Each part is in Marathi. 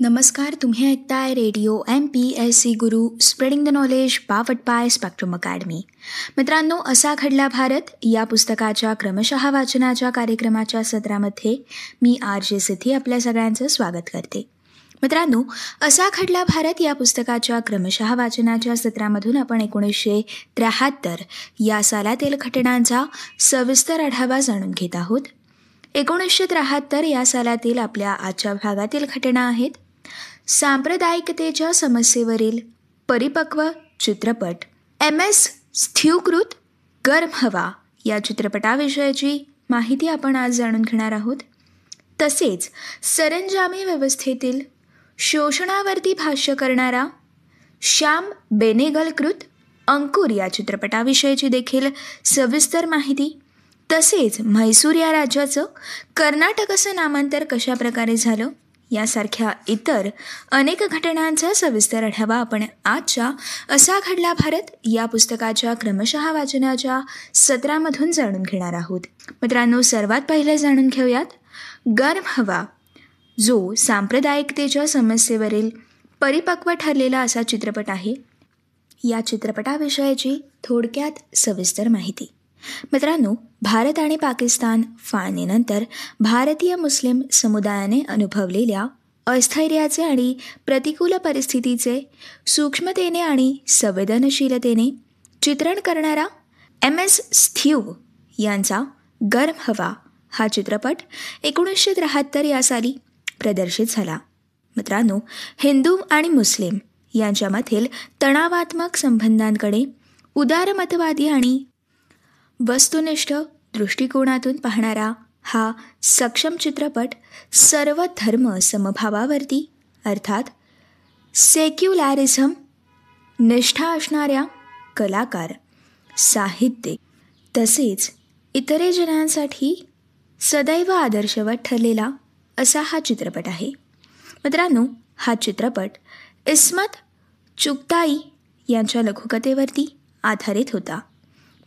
नमस्कार तुम्ही ऐकताय radio M P S C Guru spreading the knowledge powered by Spectrum Academy. मित्रांनो असा घडला भारत. या पुस्तकाच्या क्रमशः वाचनाच्या कार्यक्रमाच्या सत्रामध्ये मी आर जे सिद्धी आपल्या सगळ्यांचं स्वागत करते. मित्रांनो असा खडला भारत. या पुस्तकाच्या क्रमशः वाचनाच्या सत्रामधून आपण एकोणीसशे त्र्याहत्तर या सालातील घटनांचा सविस्तर आढावा जाणून घेत आहोत. एकोणीसशे त्र्याहत्तर या सालातील आपल्या आजच्या भागातील घटना आहेत. सांप्रदायिकतेच्या समस्येवरील परिपक्व चित्रपट. एम. एस. स्थीवकृत गर्म हवा या चित्रपटाविषयीची माहिती आपण आज जाणून घेणार आहोत. तसेच सरंजामी व्यवस्थेतील शोषणावरती भाष्य करणारा श्याम बेनेगलकृत अंकुर या चित्रपटाविषयीची देखील सविस्तर माहिती तसेच म्हैसूर या राज्याचं कर्नाटक असं नामांतर कशा प्रकारे झालं? यासारख्या इतर अनेक घटनांचा सविस्तर आढावा आपण आजच्या असा घडला भारत या पुस्तकाच्या क्रमशः वाचनाच्या सत्रामधून जाणून घेणार आहोत. मित्रांनो सर्वात पहिलं जाणून घेऊयात. गर्म हवा जो सांप्रदायिकतेच्या समस्येवरील परिपक्व ठरलेला असा चित्रपट आहे. या चित्रपटाविषयीची थोडक्यात सविस्तर माहिती. मित्रांनो भारत आणि पाकिस्तान फाळणीनंतर भारतीय मुस्लिम समुदायाने अनुभवलेल्या अस्थैर्याचे आणि प्रतिकूल परिस्थितीचे सूक्ष्मतेने आणि संवेदनशीलतेने चित्रण करणारा एम एस स्थ्यू यांचा गर्म हवा हा चित्रपट एकोणीसशे त्र्याहत्तर या साली प्रदर्शित झाला. मित्रांनो हिंदू आणि मुस्लिम यांच्यामधील तणावात्मक संबंधांकडे उदारमतवादी आणि वस्तुनिष्ठ दृष्टिकोनातून पाहणारा हा सक्षम चित्रपट सर्व धर्म समभावावरती अर्थात सेक्युलॅरिझम निष्ठा असणाऱ्या कलाकार साहित्य तसेच इतरे जनांसाठी सदैव आदर्शवत ठरलेला असा हा चित्रपट आहे. मित्रांनो हा चित्रपट इस्मत चुकताई यांच्या लघुकथेवरती आधारित होता.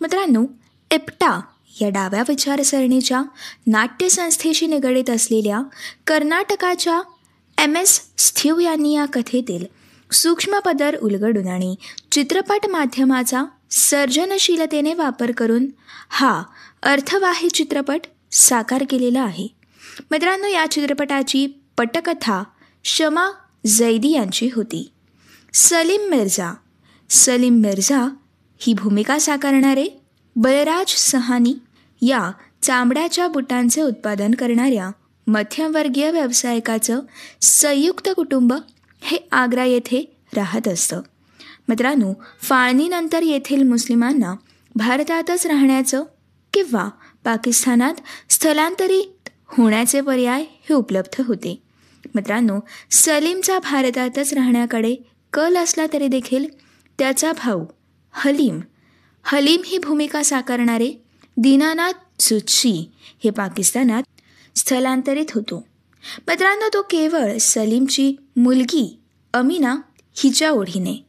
मित्रांनो एप्टा या डाव्या विचारसरणीच्या नाट्यसंस्थेशी निगडीत असलेल्या कर्नाटकाच्या एम एस स्थीव यांनी या कथेतील सूक्ष्म पदर उलगडून आणि चित्रपट माध्यमाचा सर्जनशीलतेने वापर करून हा अर्थवाही चित्रपट साकार केलेला आहे. मित्रांनो या चित्रपटाची पटकथा शमा जैदी यांची होती. सलीम मिर्झा सलीम मिर्झा ही भूमिका साकारणारे बलराज सहानी या चामड्याच्या बुटांचे उत्पादन करणाऱ्या मध्यमवर्गीय व्यावसायिकाचं संयुक्त कुटुंब हे आग्रा येथे राहत असतं. मित्रांनो फाळणीनंतर येथील मुस्लिमांना भारतातच राहण्याचं किंवा पाकिस्तानात स्थलांतरित होण्याचे पर्याय हे उपलब्ध होते. मित्रांनो सलीमचा भारतातच राहण्याकडे कल असला तरी देखील त्याचा भाऊ हलीम हलीम ही भूमिका साकारणारे दीनानाथ सुची हे पाकिस्तानात स्थलांतरित होतो. मित्रांनो तो केवळ सलीमची मुलगी अमीना हिच्या ओढीने.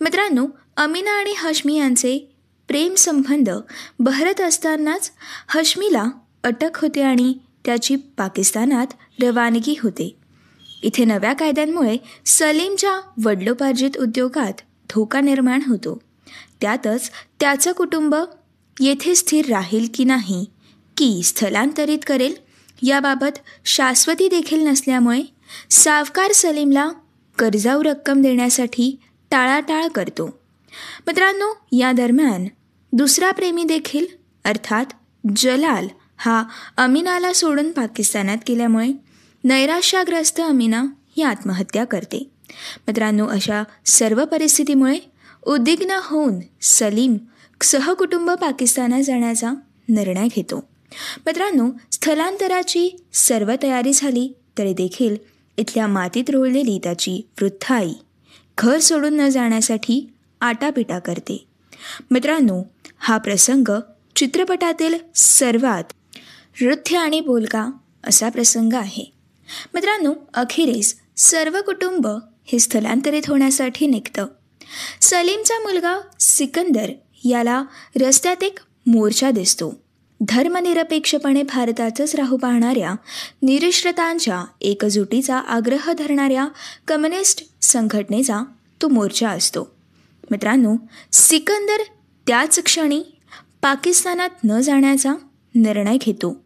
मित्रांनो अमीना आणि हश्मी यांचे प्रेमसंबंध बहरत असतानाच हश्मीला अटक होते आणि त्याची पाकिस्तानात रवानगी होते. इथे नव्या कायद्यांमुळे सलीमच्या वडलोपार्जित उद्योगात धोका निर्माण होतो. त्यातच त्याचं कुटुंब येथे स्थिर राहील की नाही की स्थलांतरित करेल याबाबत शाश्वती देखील नसल्यामुळे सावकार सलीमला कर्जाऊ रक्कम देण्यासाठी टाळाटाळ करतो. मित्रांनो या दरम्यान दुसरा प्रेमी देखील अर्थात जलाल हा अमीनाला सोडून पाकिस्तानात गेल्यामुळे नैराश्याग्रस्त अमीना ही आत्महत्या करते. मित्रांनो अशा सर्व परिस्थितीमुळे उद्विग्न होऊन सलीम सहकुटुंब पाकिस्तानात जाण्याचा निर्णय घेतो. मित्रांनो स्थलांतराची सर्व तयारी झाली तरी देखील इथल्या मातीत रोळलेली त्याची वृद्ध आई घर सोडून न जाण्यासाठी आटापिटा करते. मित्रांनो हा प्रसंग चित्रपटातील सर्वात नृत्य आणि बोलका असा प्रसंग आहे. मित्रांनो अखेरीस सर्व कुटुंब हे स्थलांतरित होण्यासाठी निघतं. सलीमचा मुलगा सिकंदर याला रस्त्यात एक मोर्चा दिसतो. धर्मनिरपेक्षपणे भारतातच राहू पाहणाऱ्या निरिश्रतांच्या एकजुटीचा आग्रह धरणाऱ्या कम्युनिस्ट संघटनेचा तो मोर्चा असतो. मित्रांनो सिकंदर त्याच क्षणी पाकिस्तानात न जाण्याचा निर्णय घेतो.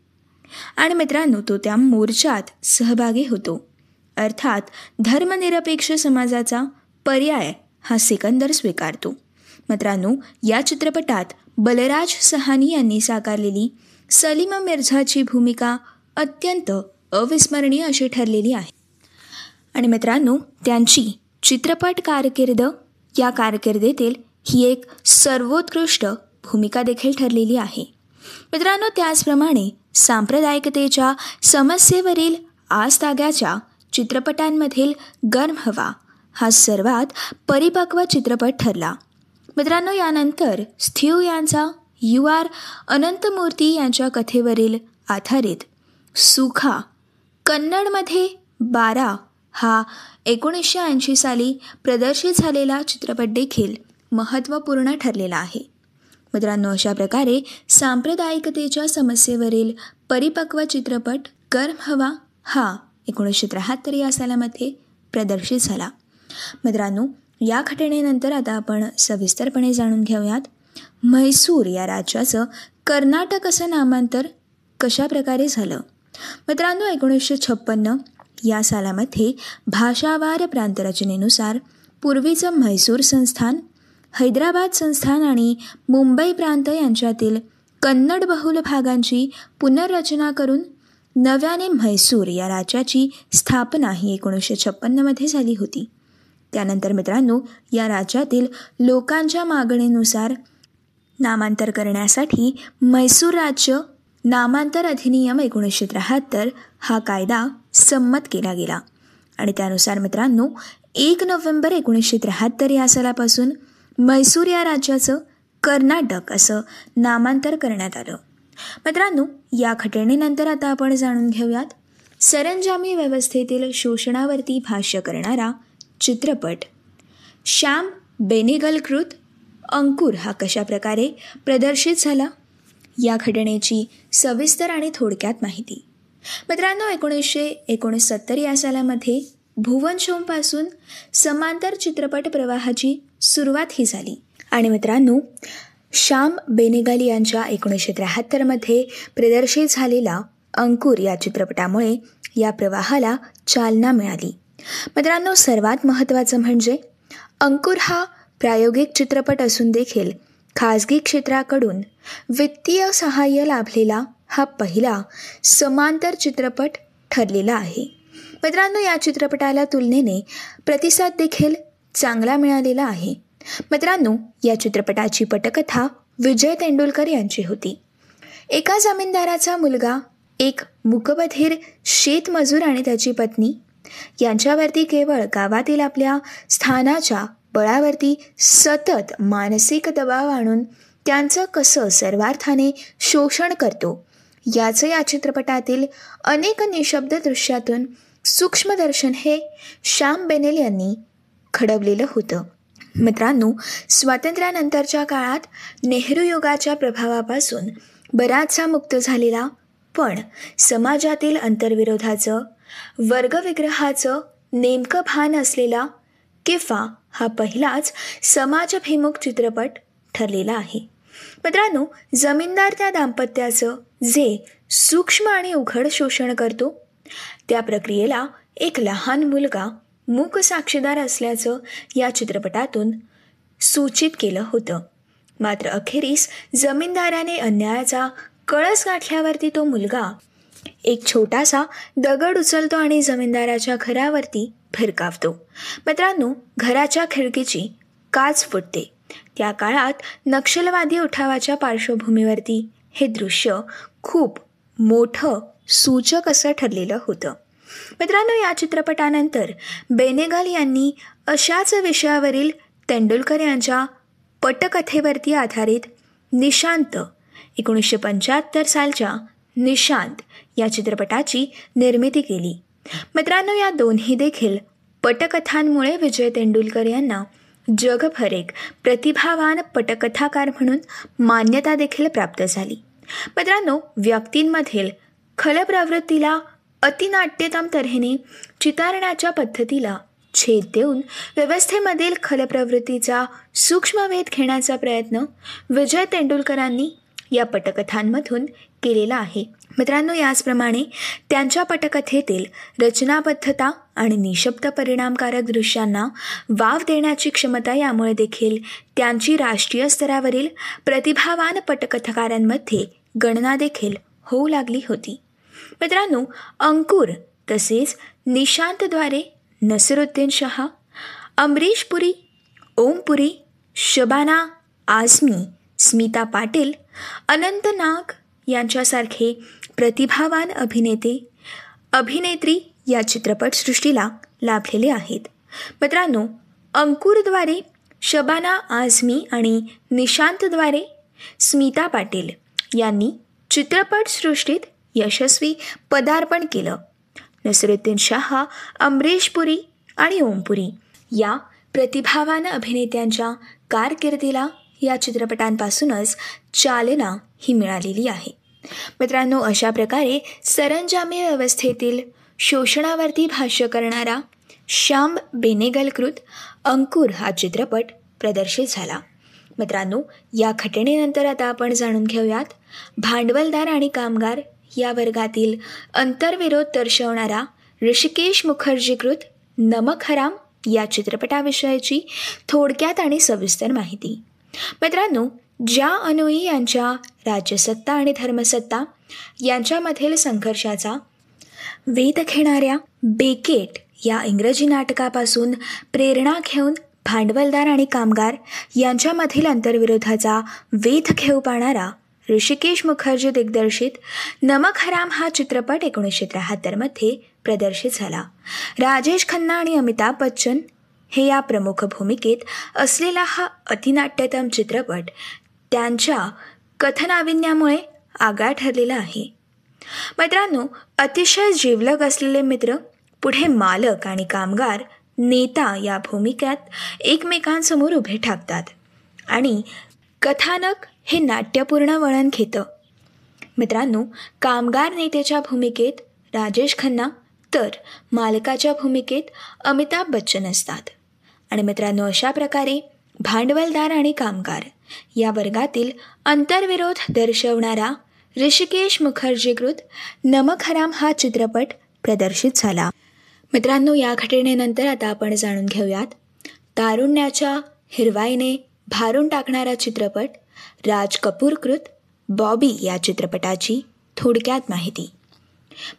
आणि मित्रांनो तो त्या मोर्चात सहभागी होतो. अर्थात धर्मनिरपेक्ष समाजाचा पर्याय हा सिकंदर स्वीकारतो. मित्रांनो या चित्रपटात बलराज सहानी यांनी साकारलेली सलीमा मिर्झाची भूमिका अत्यंत अविस्मरणीय अशी ठरलेली आहे. आणि मित्रांनो त्यांची चित्रपट कारकिर्द या कारकिर्दीतील ही एक सर्वोत्कृष्ट भूमिका देखील ठरलेली आहे. मित्रांनो त्याचप्रमाणे सांप्रदायिकतेच्या समस्येवरील आजताग्याच्या चित्रपटांमधील गर्म हवा हा सर्वात परिपक्व चित्रपट ठरला. मित्रांनो यानंतर स्थ्यू यांचा यू आर अनंतमूर्ती यांच्या कथेवरील आधारित सुखा कन्नडमध्ये बारा हा एकोणीसशे ऐंशी साली प्रदर्शित झालेला चित्रपट देखील महत्त्वपूर्ण ठरलेला आहे. मित्रांनो अशा प्रकारे सांप्रदायिकतेच्या समस्येवरील परिपक्व चित्रपट गर्म हवा हा एकोणीसशे त्र्याहत्तर या सालामध्ये प्रदर्शित झाला. मित्रांनो या घटनेनंतर आता आपण सविस्तरपणे जाणून घेऊयात. म्हैसूर या राज्याचं कर्नाटक असं नामांतर कशा प्रकारे झालं? मित्रांनो एकोणीसशे छप्पन्न या सालामध्ये भाषावार प्रांतरचनेनुसार पूर्वीचं म्हैसूर संस्थान हैदराबाद संस्थान आणि मुंबई प्रांत यांच्यातील कन्नड बहुल भागांची पुनर्रचना करून नव्याने म्हैसूर या राज्याची स्थापना ही एकोणीसशे छप्पन्नमध्ये झाली होती. त्यानंतर मित्रांनो या राज्यातील लोकांच्या मागणीनुसार नामांतर करण्यासाठी म्हैसूर राज्य नामांतर अधिनियम एकोणीसशे त्र्याहत्तर हा कायदा संमत केला गेला. आणि त्यानुसार मित्रांनो एक नोव्हेंबर एकोणीसशे त्र्याहत्तर या सालापासून म्हैसूर या राज्याचं कर्नाटक असं नामांतर करण्यात आलं. मित्रांनो या घटनेनंतर आता आपण जाणून घेऊयात सरंजामी व्यवस्थेतील शोषणावरती भाष्य करणारा चित्रपट. श्याम बेनेगलकृत अंकुर हा कशा प्रकारे प्रदर्शित झाला? या घटनेची सविस्तर आणि थोडक्यात माहिती. मित्रांनो एकोणीसशे एकोणसत्तर या सालामध्ये भुवन शोमपासून समांतर चित्रपट प्रवाहाची सुरुवात ही झाली. आणि मित्रांनो श्याम बेनेगल यांच्या एकोणीसशे त्र्याहत्तरमध्ये प्रदर्शित झालेला अंकुर या चित्रपटामुळे या प्रवाहाला चालना मिळाली. मित्रांनो सर्वात महत्त्वाचं म्हणजे अंकुर हा प्रायोगिक चित्रपट असून देखील खाजगी क्षेत्राकडून वित्तीय सहाय्य लाभलेला हा पहिला समांतर चित्रपट ठरलेला आहे. मित्रांनो या चित्रपटाला तुलनेने प्रतिसाद देखील चांगला मिळालेला आहे. मित्रांनो या चित्रपटाची पटकथा विजय तेंडुलकर यांची होती. एका जमीनदाराचा मुलगा एक मुकबधीर शेतमजूर आणि त्याची पत्नी यांच्यावरती केवळ गावातील आपल्या स्थानाच्या बळावरती सतत मानसिक दबाव आणून त्यांचं कसं सर्वार्थाने शोषण करतो याचं या चित्रपटातील अनेक निशब्द दृश्यातून सूक्ष्मदर्शन हे श्याम बेनेल यांनी घडवलेलं होतं. मित्रांनो स्वातंत्र्यानंतरच्या काळात नेहरू युगाच्या प्रभावापासून बराचसा मुक्त झालेला पण समाजातील अंतर्विरोधाचं वर्गविग्रहाचं नेमकं भान असलेला किफा हा पहिलाच समाजभिमुख चित्रपट ठरलेला आहे. मित्रांनो जमीनदार त्या दाम्पत्याचं जे सूक्ष्म आणि उघड शोषण करतो त्या प्रक्रियेला एक लहान मुलगा मूक साक्षीदार असल्याचं या चित्रपटातून सूचित केलं होतं. मात्र अखेरीस जमीनदाराने अन्यायाचा कळस गाठल्यावरती तो मुलगा एक छोटासा दगड उचलतो आणि जमीनदाराच्या घरावरती भिरकावतो मित्रांनो घराच्या खिडकीची काच फुटते. त्या काळात नक्षलवादी उठावाच्या पार्श्वभूमीवरती हे दृश्य खूप मोठं सूचक असं ठरलेलं होतं. मित्रांनो या चित्रपटानंतर बेनेगल यांनी अशाच विषयावरील तेंडुलकर यांच्या पटकथेवरती आधारित निशांत एकोणीसशे पंच्याहत्तर सालच्या निशांत या चित्रपटाची निर्मिती केली. मित्रांनो या दोन्ही देखील पटकथांमुळे विजय तेंडुलकर यांना जगभर एक प्रतिभावान पटकथाकार म्हणून मान्यता देखील प्राप्त झाली. मित्रांनो व्यक्तींमधील खलप्रवृत्तीला अतिनाट्यतम तऱ्हेने चितारण्याच्या पद्धतीला छेद देऊन व्यवस्थेमधील खलप्रवृत्तीचा सूक्ष्मवेध घेण्याचा प्रयत्न विजय तेंडुलकरांनी या पटकथांमधून केलेला आहे. मित्रांनो याचप्रमाणे त्यांच्या पटकथेतील रचनाबद्धता आणि निशब्द परिणामकारक दृश्यांना वाव देण्याची क्षमता यामुळे देखील त्यांची राष्ट्रीय स्तरावरील प्रतिभावान पटकथकारांमध्ये गणना देखील होऊ लागली होती. मित्रांनो अंकुर तसेच निशांतद्वारे नसरुद्दीन शहा अमरीश पुरी ओमपुरी शबाना आझमी स्मिता पाटील अनंत नाग यांच्यासारखे प्रतिभावान अभिनेते अभिनेत्री या चित्रपटसृष्टीला लाभलेले आहेत. मित्रांनो अंकुरद्वारे शबाना आझमी आणि निशांतद्वारे स्मिता पाटील यांनी चित्रपटसृष्टीत यशस्वी पदार्पण केलं. नसरुद्दीन शहा अमरीश पुरी आणि ओमपुरी या प्रतिभावान अभिनेत्यांच्या कारकिर्दीला या चित्रपटांपासूनच चालना ही मिळालेली आहे. मित्रांनो अशा प्रकारे सरंजामी व्यवस्थेतील शोषणावरती भाष्य करणारा श्याम बेनेगलकृत अंकुर हा चित्रपट प्रदर्शित झाला. मित्रांनो या घटनेनंतर आता आपण जाणून घेऊयात भांडवलदार आणि कामगार या वर्गातील अंतर्विरोध दर्शवणारा ऋषिकेश मुखर्जीकृत नमक हराम या चित्रपटाविषयीची थोडक्यात आणि सविस्तर माहिती. मित्रांनो ज्या अनुई यांच्या राज्यसत्ता आणि धर्मसत्ता यांच्यामधील संघर्षाचा वेध घेणाऱ्या बेकेट या इंग्रजी नाटकापासून प्रेरणा घेऊन भांडवलदार आणि कामगार यांच्यामधील अंतर्विरोधाचा वेध घेऊ पाहणारा ऋषिकेश मुखर्जी दिग्दर्शित नमक हराम हा चित्रपट एकोणीसशे त्र्याहत्तरमध्ये प्रदर्शित झाला. राजेश खन्ना आणि अमिताभ बच्चन हे या प्रमुख भूमिकेत असलेला हा अतिनाट्यतम चित्रपट त्यांच्या कथनाविन्यामुळे आगळा ठरलेला आहे. मित्रांनो अतिशय जिवलग असलेले मित्र पुढे मालक आणि कामगार नेता या भूमिकेत एकमेकांसमोर उभे ठाकतात आणि कथानक हे नाट्यपूर्ण वळण घेतं. मित्रांनो कामगार नेत्याच्या भूमिकेत राजेश खन्ना तर मालकाच्या भूमिकेत अमिताभ बच्चन असतात. आणि मित्रांनो अशा प्रकारे भांडवलदार आणि कामगार या वर्गातील अंतर्विरोध दर्शवणारा ऋषिकेश मुखर्जीकृत नमक हराम हा चित्रपट प्रदर्शित झाला. मित्रांनो या घटनेनंतर आता आपण जाणून घेऊयात. तारुण्याच्या हिरवाईने भारून टाकणारा चित्रपट राज कपूरकृत बॉबी या चित्रपटाची थोडक्यात माहिती.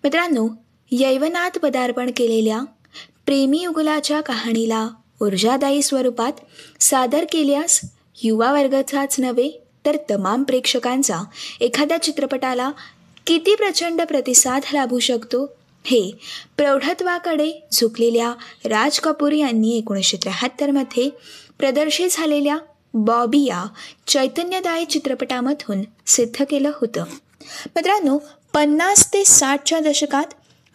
मित्रांनो यैवनात पदार्पण केलेल्या प्रेमी युगुलाच्या कहाणीला ऊर्जादायी स्वरूपात सादर केल्यास युवा वर्गाचाच नव्हे तर तमाम प्रेक्षकांचा. एखाद्या चित्रपटाला किती प्रचंड प्रतिसाद लाभू शकतो? हे प्रौढत्वाकडे झुकलेल्या राज कपूर यांनी एकोणीसशे त्र्याहत्तरमध्ये प्रदर्शित झालेल्या बॉबी या चैतन्यदायी चित्रपटामधून सिद्ध केलं होतं. मित्रांनो पन्नास ते साठच्या दशकात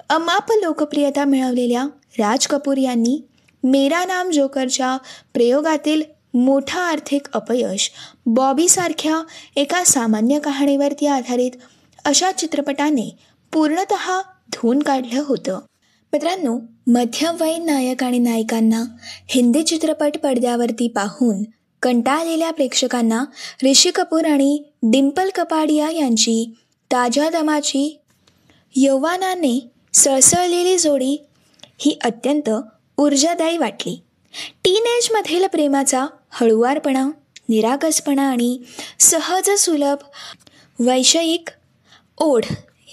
अमाप लोकप्रियता मिळवलेल्या राज कपूर यांनी मेरा नाम जोकरच्या प्रयोगातील मोठा आर्थिक अपयश बॉबीसारख्या एका सामान्य कहाणीवरती आधारित अशा चित्रपटाने पूर्णत धुवून काढलं होतं. मित्रांनो मध्यमवयीन नायक आणि नायिकांना हिंदी चित्रपट पडद्यावरती पाहून कंटाळलेल्या प्रेक्षकांना ऋषी कपूर आणि डिम्पल कपाडिया यांची ताज्या दमाची यौवानाने सळसळलेली जोडी ही अत्यंत ऊर्जादायी वाटली. टीन एजमधील प्रेमाचा हळुवारपणा निरागसपणा आणि सहज सुलभ वैषयिक ओढ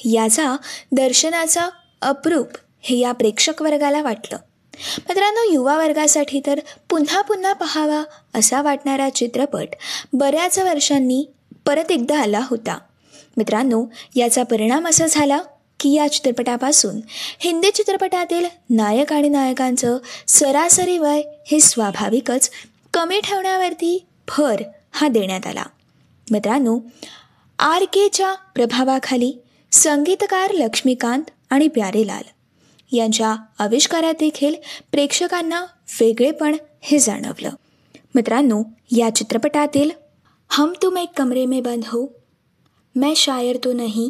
याचा दर्शनाचा अप्रूप हे या प्रेक्षक वर्गाला वाटलं. मित्रांनो युवा वर्गासाठी तर पुन्हा पुन्हा पहावा असा वाटणारा चित्रपट बऱ्याच वर्षांनी परत एकदा आला होता. मित्रांनो याचा परिणाम असा झाला की या चित्रपटापासून हिंदी चित्रपटातील नायक आणि नायकांचं सरासरी वय हे स्वाभाविकच कमी ठेवण्यावरती भर हा देण्यात आला. मित्रांनो आर केच्या प्रभावाखाली संगीतकार लक्ष्मीकांत आणि प्यारेलाल यांच्या आविष्कारात देखील प्रेक्षकांना वेगळेपण हे जाणवलं. मित्रांनो या चित्रपटातील हम तुम एक कमरे में बंद हो मैं शायर तो नहीं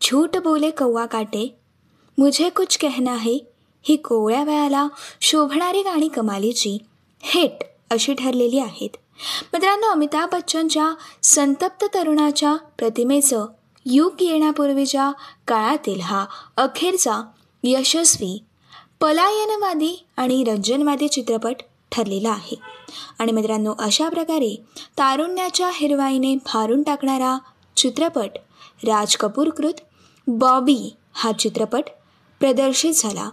झूठ बोले कौवा काटे मुझे कुछ कहना है ही कोवळ्या वयाला शोभणारी गाणी कमालीची हेट अशी ठरलेली आहेत. मित्रांनो अमिताभ बच्चनच्या संतप्त तरुणाच्या प्रतिमेचं युग येण्यापूर्वीच्या काळातील हा अखेरचा यशस्वी पलायनवादी आणि रंजनवादी चित्रपट ठरलेला आहे. आणि मित्रांनो अशा प्रकारे तारुण्याच्या हिरवाईने भारून टाकणारा चित्रपट राज कपूरकृत बॉबी हा चित्रपट प्रदर्शित झाला.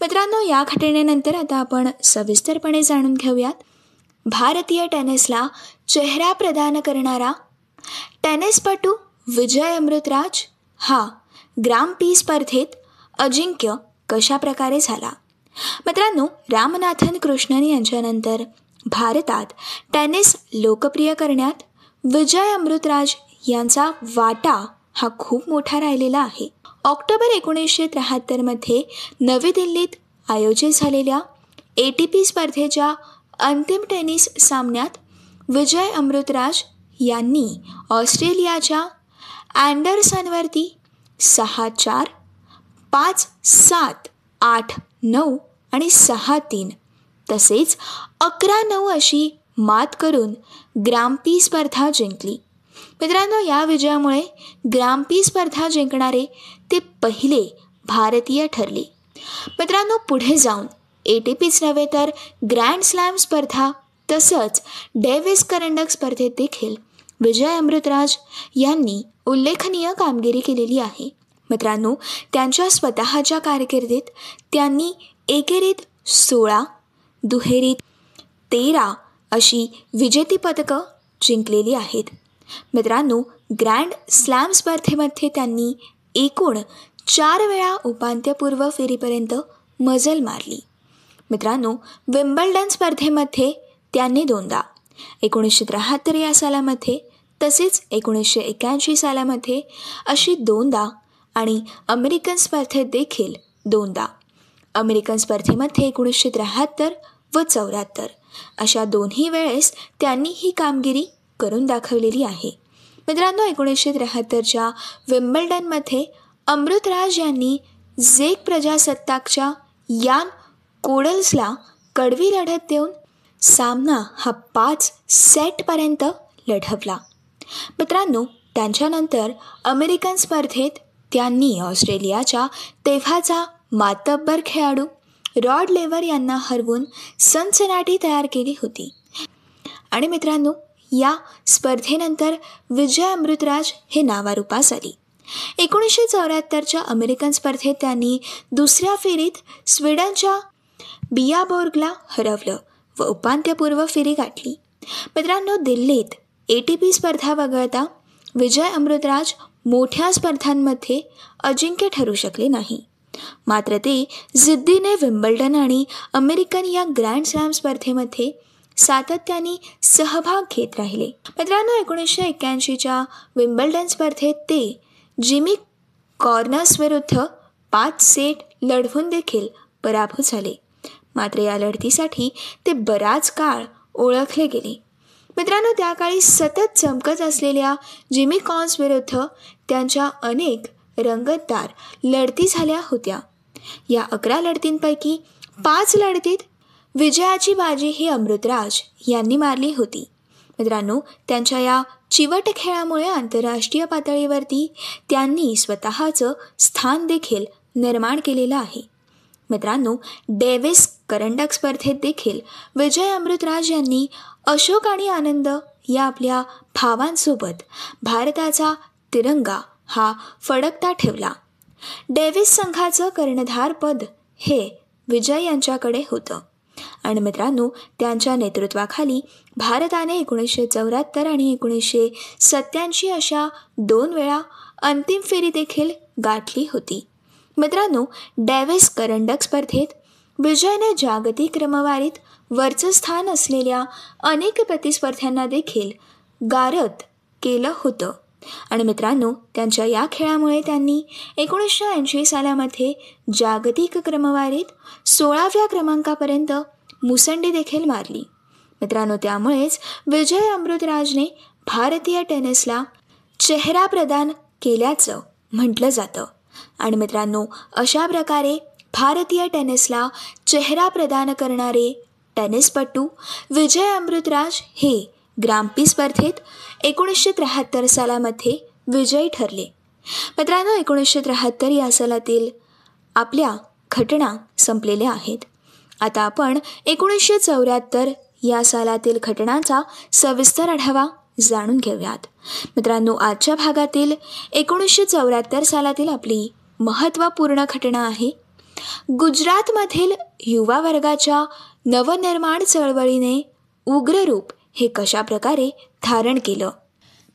मित्रांनो या घटनेनंतर आता आपण सविस्तरपणे जाणून घेऊयात भारतीय टेनिसला चेहरा प्रदान करणारा टेनिसपटू विजय अमृतराज हा ग्राम पी स्पर्धेत अजिंक्य कशा प्रकारे झाला? मित्रांनो रामनाथन कृष्णन यांच्यानंतर भारतात टेनिस लोकप्रिय करण्यात विजय अमृतराज यांचा वाटा हा खूप मोठा राहिलेला आहे. ऑक्टोबर एकोणीसशे त्र्याहत्तरमध्ये नवी दिल्लीत आयोजित झालेल्या ए टी पी स्पर्धेच्या अंतिम टेनिस सामन्यात विजय अमृतराज यांनी ऑस्ट्रेलियाच्या अँडरसनवरती सहा चार पाच सात आठ नऊ आणि सहा तीन तसेच अकरा नऊ अशी मात करून ग्रामपी स्पर्धा जिंकली. मित्रांनो या विजयामुळे ग्रामपी स्पर्धा जिंकणारे ते पहिले भारतीय ठरले. मित्रांनो पुढे जाऊन ए टी पीच नव्हे तर ग्रँड स्लॅम स्पर्धा तसंच डेव्हिस करंडक स्पर्धेत देखील विजय अमृतराज यांनी उल्लेखनीय कामगिरी केलेली आहे. मित्रांनो त्यांच्या स्वतःच्या कारकिर्दीत त्यांनी एकेरीत सोळा दुहेरीत तेरा अशी विजेती पदकं जिंकलेली आहेत. मित्रांनो ग्रँड स्लॅम स्पर्धेमध्ये त्यांनी एकूण चार वेळा उपांत्यपूर्व फेरीपर्यंत मजल मारली. मित्रांनो विम्बल्डन स्पर्धेमध्ये त्यांनी दोनदा एकोणीसशे त्र्याहत्तर या सालामध्ये तसेच एकोणीसशे एक्याऐंशी सालामध्ये अशी दोनदा आणि अमेरिकन स्पर्धेत देखील दोनदा. अमेरिकन स्पर्धेमध्ये एकोणीसशे त्र्याहत्तर व चौऱ्याहत्तर. अशा दोन्ही वेळेस त्यांनी ही कामगिरी करून दाखवलेली आहे. मित्रांनो एकोणीसशे त्र्याहत्तरच्या विम्बल्डनमध्ये अमृतराज यांनी झेक प्रजासत्ताकच्या यान कोडल्सला कडवी लढत देऊन सामना हा पाच सेटपर्यंत लढवला. मित्रांनो त्यांच्यानंतर अमेरिकन स्पर्धेत त्यांनी ऑस्ट्रेलियाच्या तेव्हाचा मातब्बर खेळाडू रॉड लेवर यांना हरवून सनसनाटी तयार केली होती. आणि मित्रांनो या स्पर्धेनंतर विजय अमृतराज हे नावारूपास आली. एकोणीसशे चौऱ्याहत्तरच्या अमेरिकन स्पर्धेत त्यांनी दुसऱ्या फेरीत स्वीडनच्या बियाबोर्गला हरवलं व उपांत्यपूर्व फेरी गाठली. मित्रांनो दिल्लीत ए टी पी स्पर्धा वगळता विजय अमृतराज मोठ्या स्पर्धांमध्ये अजिंक्य ठरू शकले नाही. मात्र ते जिद्दीने विम्बल्डन आणि अमेरिकन या ग्रँड स्लॅम स्पर्धेमध्ये सातत्याने सहभाग घेत राहिले. मित्रांनो एकोणीसशे एक्क्याऐंशीच्या विम्बल्डन स्पर्धेत ते जिमी कॉर्नर्सविरुद्ध पाच सेट लढवून देखील पराभूत झाले. मात्र या लढतीसाठी ते बराच काळ ओळखले गेले. मित्रांनो त्या काळी सतत चमकत असलेल्या जिमी कॉन्स विरुद्ध त्यांच्या अनेक रंगतदार लढती झाल्या होत्या. या अकरा लढतींपैकी पाच लढतीत विजयाची बाजी ही अमृतराज यांनी मारली होती. मित्रांनो त्यांच्या या चिवट खेळामुळे आंतरराष्ट्रीय पातळीवरती त्यांनी स्वतःचं स्थान देखील निर्माण केलेलं आहे. मित्रांनो डेव्हिस करंडक स्पर्धेत देखील विजय अमृतराज यांनी अशोक आणि आनंद या आपल्या भावांसोबत भारताचा तिरंगा हा फडकता ठेवला. डेव्हिस संघाचं कर्णधारपद हे विजय यांच्याकडे होतं. आणि मित्रांनो त्यांच्या नेतृत्वाखाली भारताने एकोणीसशे चौऱ्याहत्तर आणि एकोणीसशे सत्याऐंशी अशा दोन वेळा अंतिम फेरी देखील गाठली होती. मित्रांनो डेव्हिस करंडक स्पर्धेत विजयने जागतिक क्रमवारीत वरचं स्थान असलेल्या अनेक प्रतिस्पर्ध्यांना देखील गारद केलं होतं. आणि मित्रांनो त्यांच्या या खेळामुळे त्यांनी एकोणीसशे ऐंशी सालामध्ये जागतिक क्रमवारीत सोळाव्या क्रमांकापर्यंत मुसंडी देखील मारली. मित्रांनो त्यामुळेच विजय अमृतराजने भारतीय टेनिसला चेहरा प्रदान केल्याचं म्हटलं जातं. आणि मित्रांनो अशा प्रकारे भारतीय टेनिसला चेहरा प्रदान करणारे टेनिसपटू विजय अमृतराज हे ग्राम्पी स्पर्धेत एकोणीसशे त्र्याहत्तर सालामध्ये विजयी ठरले. मित्रांनो एकोणीसशे त्र्याहत्तर या सालातील आपल्या घटना संपलेल्या आहेत. आता आपण एकोणीसशे चौऱ्याहत्तर या सालातील घटनांचा सविस्तर आढावा जाणून घेऊयात. मित्रांनो आजच्या भागातील एकोणीसशे चौऱ्याहत्तर सालातील आपली महत्त्वपूर्ण घटना आहे गुजरातमधील युवा वर्गाच्या नवनिर्माण चळवळीने उग्र रूप हे कशा प्रकारे धारण केलं?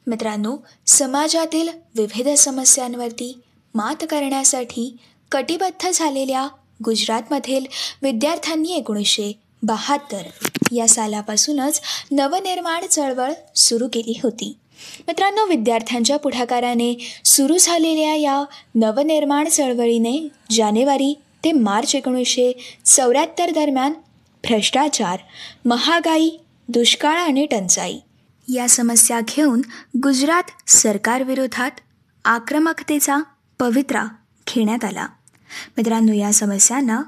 मित्रांनो समाजातील विविध समस्यांवरती मात करण्यासाठी कटिबद्ध झालेल्या गुजरातमधील विद्यार्थ्यांनी एकोणीसशे बहात्तर या सालापासूनच नवनिर्माण चळवळ सुरू केली होती. मित्रांनो विद्यार्थ्यांच्या पुढाकाराने सुरू झालेल्या या नवनिर्माण चळवळीने जानेवारी ते मार्च एकोणीसशे चौऱ्याहत्तर दरम्यान भ्रष्टाचार महागाई दुष्काळ आणि टंचाई या समस्या घेऊन गुजरात सरकारविरोधात आक्रमकतेचा पवित्रा घेण्यात आला. मित्रांनो या समस्यांना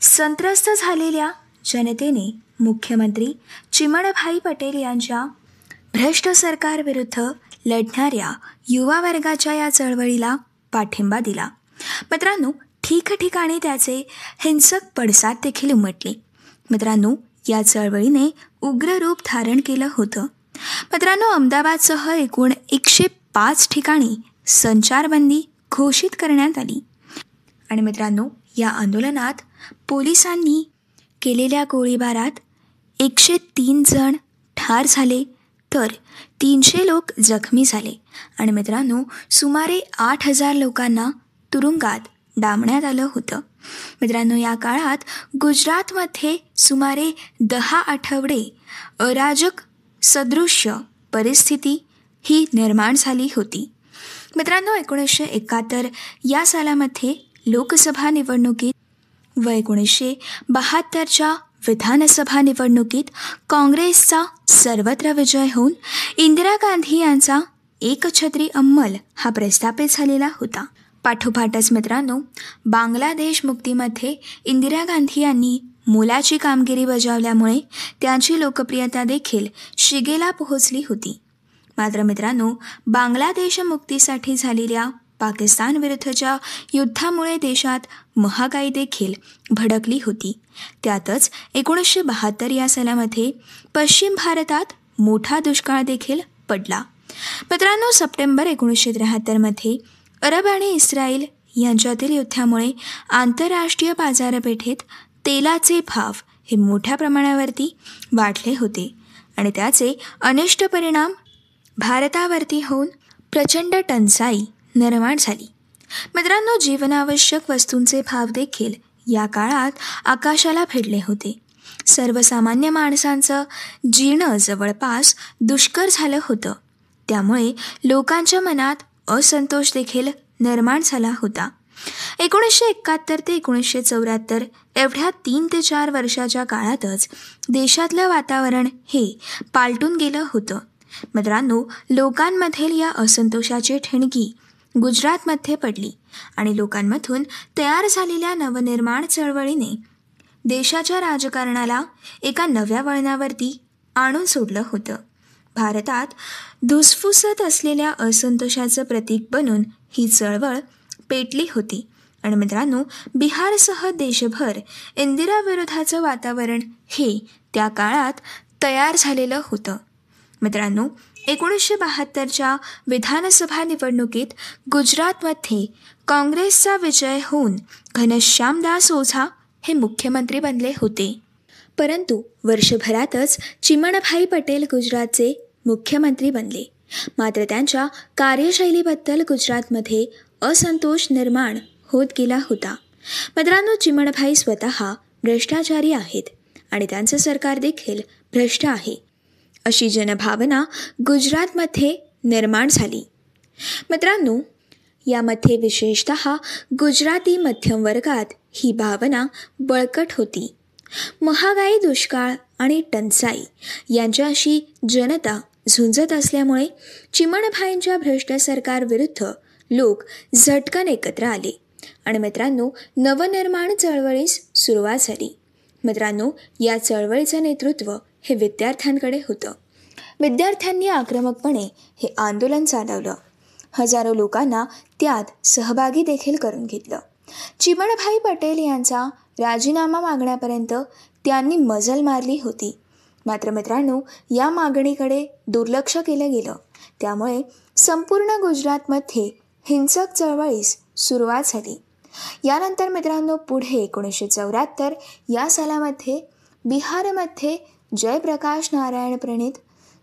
संत्रस्त झालेल्या जनतेने मुख्यमंत्री चिमणभाई पटेल यांच्या भ्रष्ट सरकारविरुद्ध लढणाऱ्या युवा वर्गाच्या या चळवळीला पाठिंबा दिला. मित्रांनो ठिकठिकाणी त्याचे हिंसक पडसाद देखील उमटले. मित्रांनो या चळवळीने उग्र रूप धारण केलं होतं. मित्रांनो अहमदाबादसह एकूण एकशे पाच ठिकाणी संचारबंदी घोषित करण्यात आली. आणि मित्रांनो या आंदोलनात पोलिसांनी केलेल्या गोळीबारात एकशे तीन जण ठार झाले तर तीनशे लोक जखमी झाले. आणि मित्रांनो सुमारे आठ हजार लोकांना तुरुंगात डांबण्यात आलं होतं. मित्रांनो या काळात गुजरातमध्ये सुमारे दहा आठवडे अराजक सदृश्य परिस्थिती ही निर्माण झाली होती. मित्रांनो एकोणीसशे एकाहत्तर या सालामध्ये लोकसभा निवडणुकीत व एकोणीसशे बहात्तरच्या विधानसभा निवडणुकीत काँग्रेसचा सर्वत्र विजय होऊन इंदिरा गांधी यांचा एकछत्री अंमल हा प्रस्थापित झालेला होता. पाठोपाठच मित्रांनो बांगलादेश मुक्तीमध्ये इंदिरा गांधी यांनी मोलाची कामगिरी बजावल्यामुळे त्यांची लोकप्रियता देखील शिगेला पोहोचली होती. मात्र मित्रांनो बांगलादेश मुक्तीसाठी झालेल्या पाकिस्तान विरुद्धच्या युद्धामुळे देशात महागाई देखील भडकली होती. त्यातच एकोणीसशे बहात्तर या सालामध्ये पश्चिम भारतात मोठा दुष्काळ देखील पडला. मित्रांनो सप्टेंबर एकोणीसशे त्र्याहत्तरमध्ये अरब आणि इस्रायल यांच्यातील युद्धामुळे आंतरराष्ट्रीय बाजारपेठेत तेलाचे भाव हे मोठ्या प्रमाणावरती वाढले होते आणि त्याचे अनिष्ट परिणाम भारतावरती होऊन प्रचंड टंचाई निर्माण झाली. मित्रांनो जीवनावश्यक वस्तूंचे भाव देखील या काळात आकाशाला भिडले होते. सर्वसामान्य माणसांचं जीणं जवळपास दुष्कर झालं होतं. त्यामुळे लोकांच्या मनात असंतोष देखील निर्माण झाला होता. एकोणीसशे एकाहत्तर ते एकोणीसशे चौऱ्याहत्तर एवढ्या तीन ते चार वर्षाच्या काळातच देशातलं वातावरण हे पालटून गेलं होतं. मित्रांनो लोकांमधील या असंतोषाची ठिणगी गुजरातमध्ये पडली आणि लोकांमधून तयार झालेल्या नवनिर्माण चळवळीने देशाच्या राजकारणाला एका नव्या वळणावरती आणून सोडलं होतं. भारतात धुसफुसत असलेल्या असंतोषाचं प्रतीक बनून ही चळवळ पेटली होती. आणि मित्रांनो बिहारसह देशभर इंदिराविरोधाचं वातावरण हे त्या काळात तयार झालेलं होतं. मित्रांनो एकोणीसशे बहात्तरच्या विधानसभा निवडणुकीत गुजरातमध्ये काँग्रेसचा विजय होऊन घनश्यामदास ओझा हे मुख्यमंत्री बनले होते. परंतु वर्षभरातच चिमणभाई पटेल गुजरातचे मुख्यमंत्री बनले. मात्र त्यांच्या कार्यशैलीबद्दल गुजरातमध्ये असंतोष निर्माण होत गेला होता. मित्रांनो चिमणभाई स्वतः भ्रष्टाचारी आहेत आणि त्यांचं सरकार देखील भ्रष्ट आहे. अशी जनभावना गुजरातमध्ये निर्माण झाली. मित्रांनो यामध्ये विशेषत गुजराती मध्यम वर्गात ही भावना बळकट होती. महागाई दुष्काळ आणि टंचाई यांच्याशी जनता झुंजत असल्यामुळे चिमणभाईंच्या भ्रष्ट सरकारविरुद्ध लोक झटकन एकत्र आले. आणि मित्रांनो नवनिर्माण चळवळीस सुरुवात झाली. मित्रांनो या चळवळीचं नेतृत्व हे विद्यार्थ्यांकडे होतं. विद्यार्थ्यांनी आक्रमकपणे हे आंदोलन चालवलं. हजारो लोकांना त्यात सहभागी देखील करून घेतलं. चिमणभाई पटेल यांचा राजीनामा मागण्यापर्यंत त्यांनी मजल मारली होती. मात्र मित्रांनो या मागणीकडे दुर्लक्ष केलं गेलं. त्यामुळे संपूर्ण गुजरातमध्ये हिंसक चळवळीस सुरुवात झाली. यानंतर मित्रांनो पुढे एकोणीसशे चौऱ्याहत्तर या सालामध्ये बिहारमध्ये जयप्रकाश नारायण प्रणित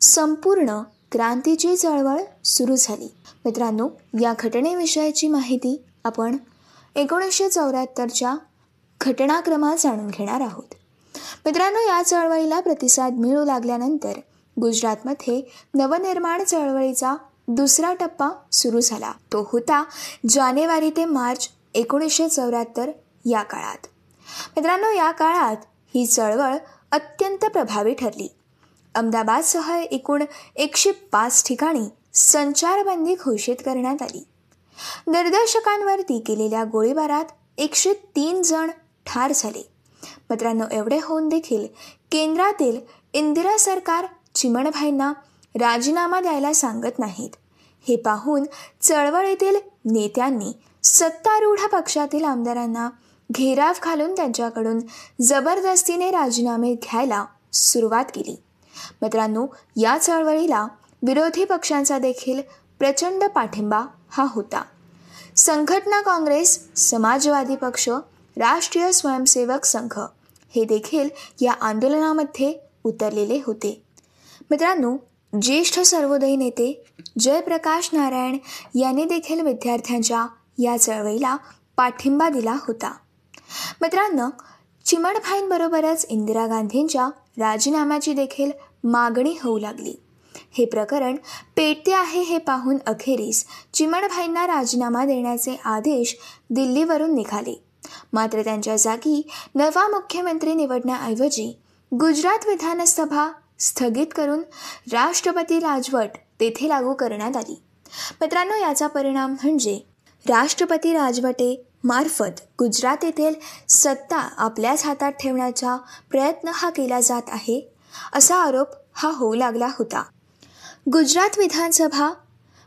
संपूर्ण क्रांतीची चळवळ सुरू झाली. मित्रांनो या घटनेविषयीची माहिती आपण एकोणीसशे चौऱ्याहत्तरच्या घटनाक्रमात जाणून घेणार आहोत. मित्रांनो या चळवळीला प्रतिसाद मिळू लागल्यानंतर गुजरातमध्ये नवनिर्माण चळवळीचा दुसरा टप्पा सुरू झाला. तो होता जानेवारी ते मार्च एकोणीसशे चौऱ्याहत्तर या काळात. मित्रांनो या काळात ही चळवळ अत्यंत प्रभावी ठरली. अहमदाबादसह एकूण एकशे पाच ठिकाणी संचारबंदी घोषित करण्यात आली. निर्देशकांवरती केलेल्या गोळीबारात एकशे तीन जण ठार झाले. मित्रांनो एवढे होऊन देखील केंद्रातील इंदिरा सरकार चिमणभाईंना राजीनामा द्यायला सांगत नाहीत. हे पाहून चळवळीतील नेत्यांनी सत्तारूढ पक्षातील आमदारांना घेराव घालून त्यांच्याकडून जबरदस्तीने राजीनामे घ्यायला सुरुवात केली. मित्रांनो या चळवळीला विरोधी पक्षांचा देखील प्रचंड पाठिंबा हा होता. संघटना काँग्रेस समाजवादी पक्ष राष्ट्रीय स्वयंसेवक संघ. हे देखील या आंदोलनामध्ये उतरलेले होते. मित्रांनो ज्येष्ठ सर्वोदयी नेते जयप्रकाश नारायण यांनी देखील विद्यार्थ्यांच्या या चळवळीला पाठिंबा दिला होता. मित्रांनो चिमणभाईंबरोबरच इंदिरा गांधींच्या राजीनाम्याची देखील मागणी होऊ लागली. हे प्रकरण पेटते आहे हे पाहून अखेरीस चिमणभाईंना राजीनामा देण्याचे आदेश दिल्लीवरून निघाले. मात्र त्यांच्या जागी नवा मुख्यमंत्री निवडण्याऐवजी गुजरात विधानसभा स्थगित करून राष्ट्रपती राजवट तेथे लागू करण्यात आली. मित्रांनो याचा परिणाम म्हणजे राष्ट्रपती राजवटे मार्फत गुजरात येथील सत्ता आपल्याच हातात ठेवण्याचा प्रयत्न हा केला जात आहे असा आरोप हा होऊ लागला होता. गुजरात विधानसभा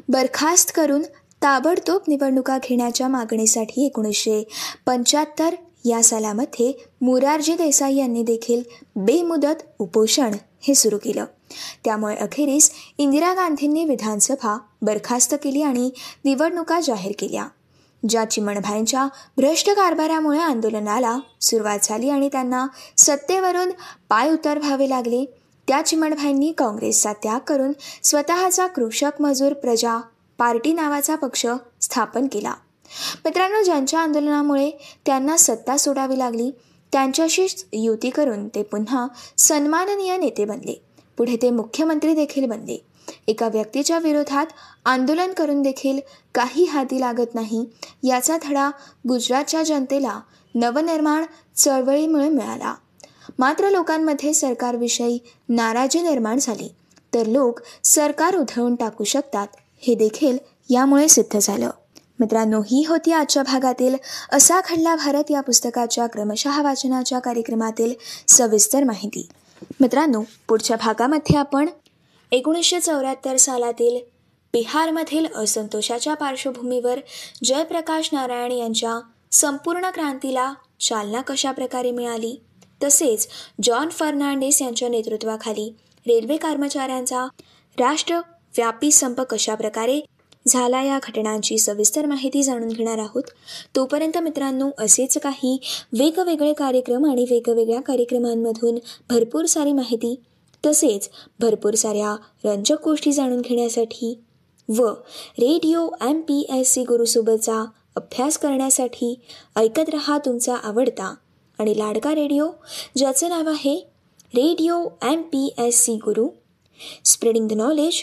बरखास्त करून ताबडतोब निवडणुका घेण्याच्या मागणीसाठी एकोणीसशे पंच्याहत्तर या सालामध्ये मोरारजी देसाई यांनी देखील बेमुदत उपोषण हे सुरू केलं. त्यामुळे अखेरीस इंदिरा गांधींनी विधानसभा बरखास्त केली आणि निवडणुका जाहीर केल्या. ज्या चिमणभाईंच्या भ्रष्ट कारभारामुळे आंदोलनाला सुरुवात झाली आणि त्यांना सत्तेवरून पाय उतरवावे लागले त्या चिमणभाईंनी काँग्रेसचा त्याग करून स्वतःचा कृषक मजूर प्रजा पार्टी नावाचा पक्ष स्थापन केला. मित्रांनो ज्यांच्या आंदोलनामुळे त्यांना सत्ता सोडावी लागली त्यांच्याशीच युती करून ते पुन्हा सन्माननीय नेते बनले. पुढे ते मुख्यमंत्री देखील बनले. एका व्यक्तीच्या विरोधात आंदोलन करून देखील काही हाती लागत नाही याचा धडा गुजरातच्या जनतेला नवनिर्माण चळवळीमुळे मिळाला. मात्र लोकांमध्ये सरकारविषयी नाराजी निर्माण झाली. तर लोक सरकार उधळून टाकू शकतात हे देखील यामुळे सिद्ध झालं. मित्रांनो ही होती आजच्या भागातील असा खडला भारत या पुस्तकाच्या क्रमशः वाचनाच्या कार्यक्रमातील सविस्तर माहिती. मित्रांनो पुढच्या भागामध्ये आपण एकोणीसशे चौऱ्याहत्तर सालातील बिहारमधील असंतोषाच्या पार्श्वभूमीवर जयप्रकाश नारायण यांच्या संपूर्ण क्रांतीला चालना कशा प्रकारे मिळाली? तसेच जॉन फर्नांडिस यांच्या नेतृत्वाखाली रेल्वे कर्मचाऱ्यांचा राष्ट्र व्यापी संप कशा प्रकारे झाला या घटनांची सविस्तर माहिती जाणून घेणार आहोत. तोपर्यंत मित्रांनो असेच काही वेगवेगळे कार्यक्रम आणि वेगवेगळ्या कार्यक्रमांमधून भरपूर सारी माहिती तसेच भरपूर साऱ्या रंजक गोष्टी जाणून घेण्यासाठी व radio M P S C गुरुसोबतचा अभ्यास करण्यासाठी ऐकत रहा तुमचा आवडता आणि लाडका रेडिओ ज्याचं नाव आहे radio M P S C Guru. Spreading the knowledge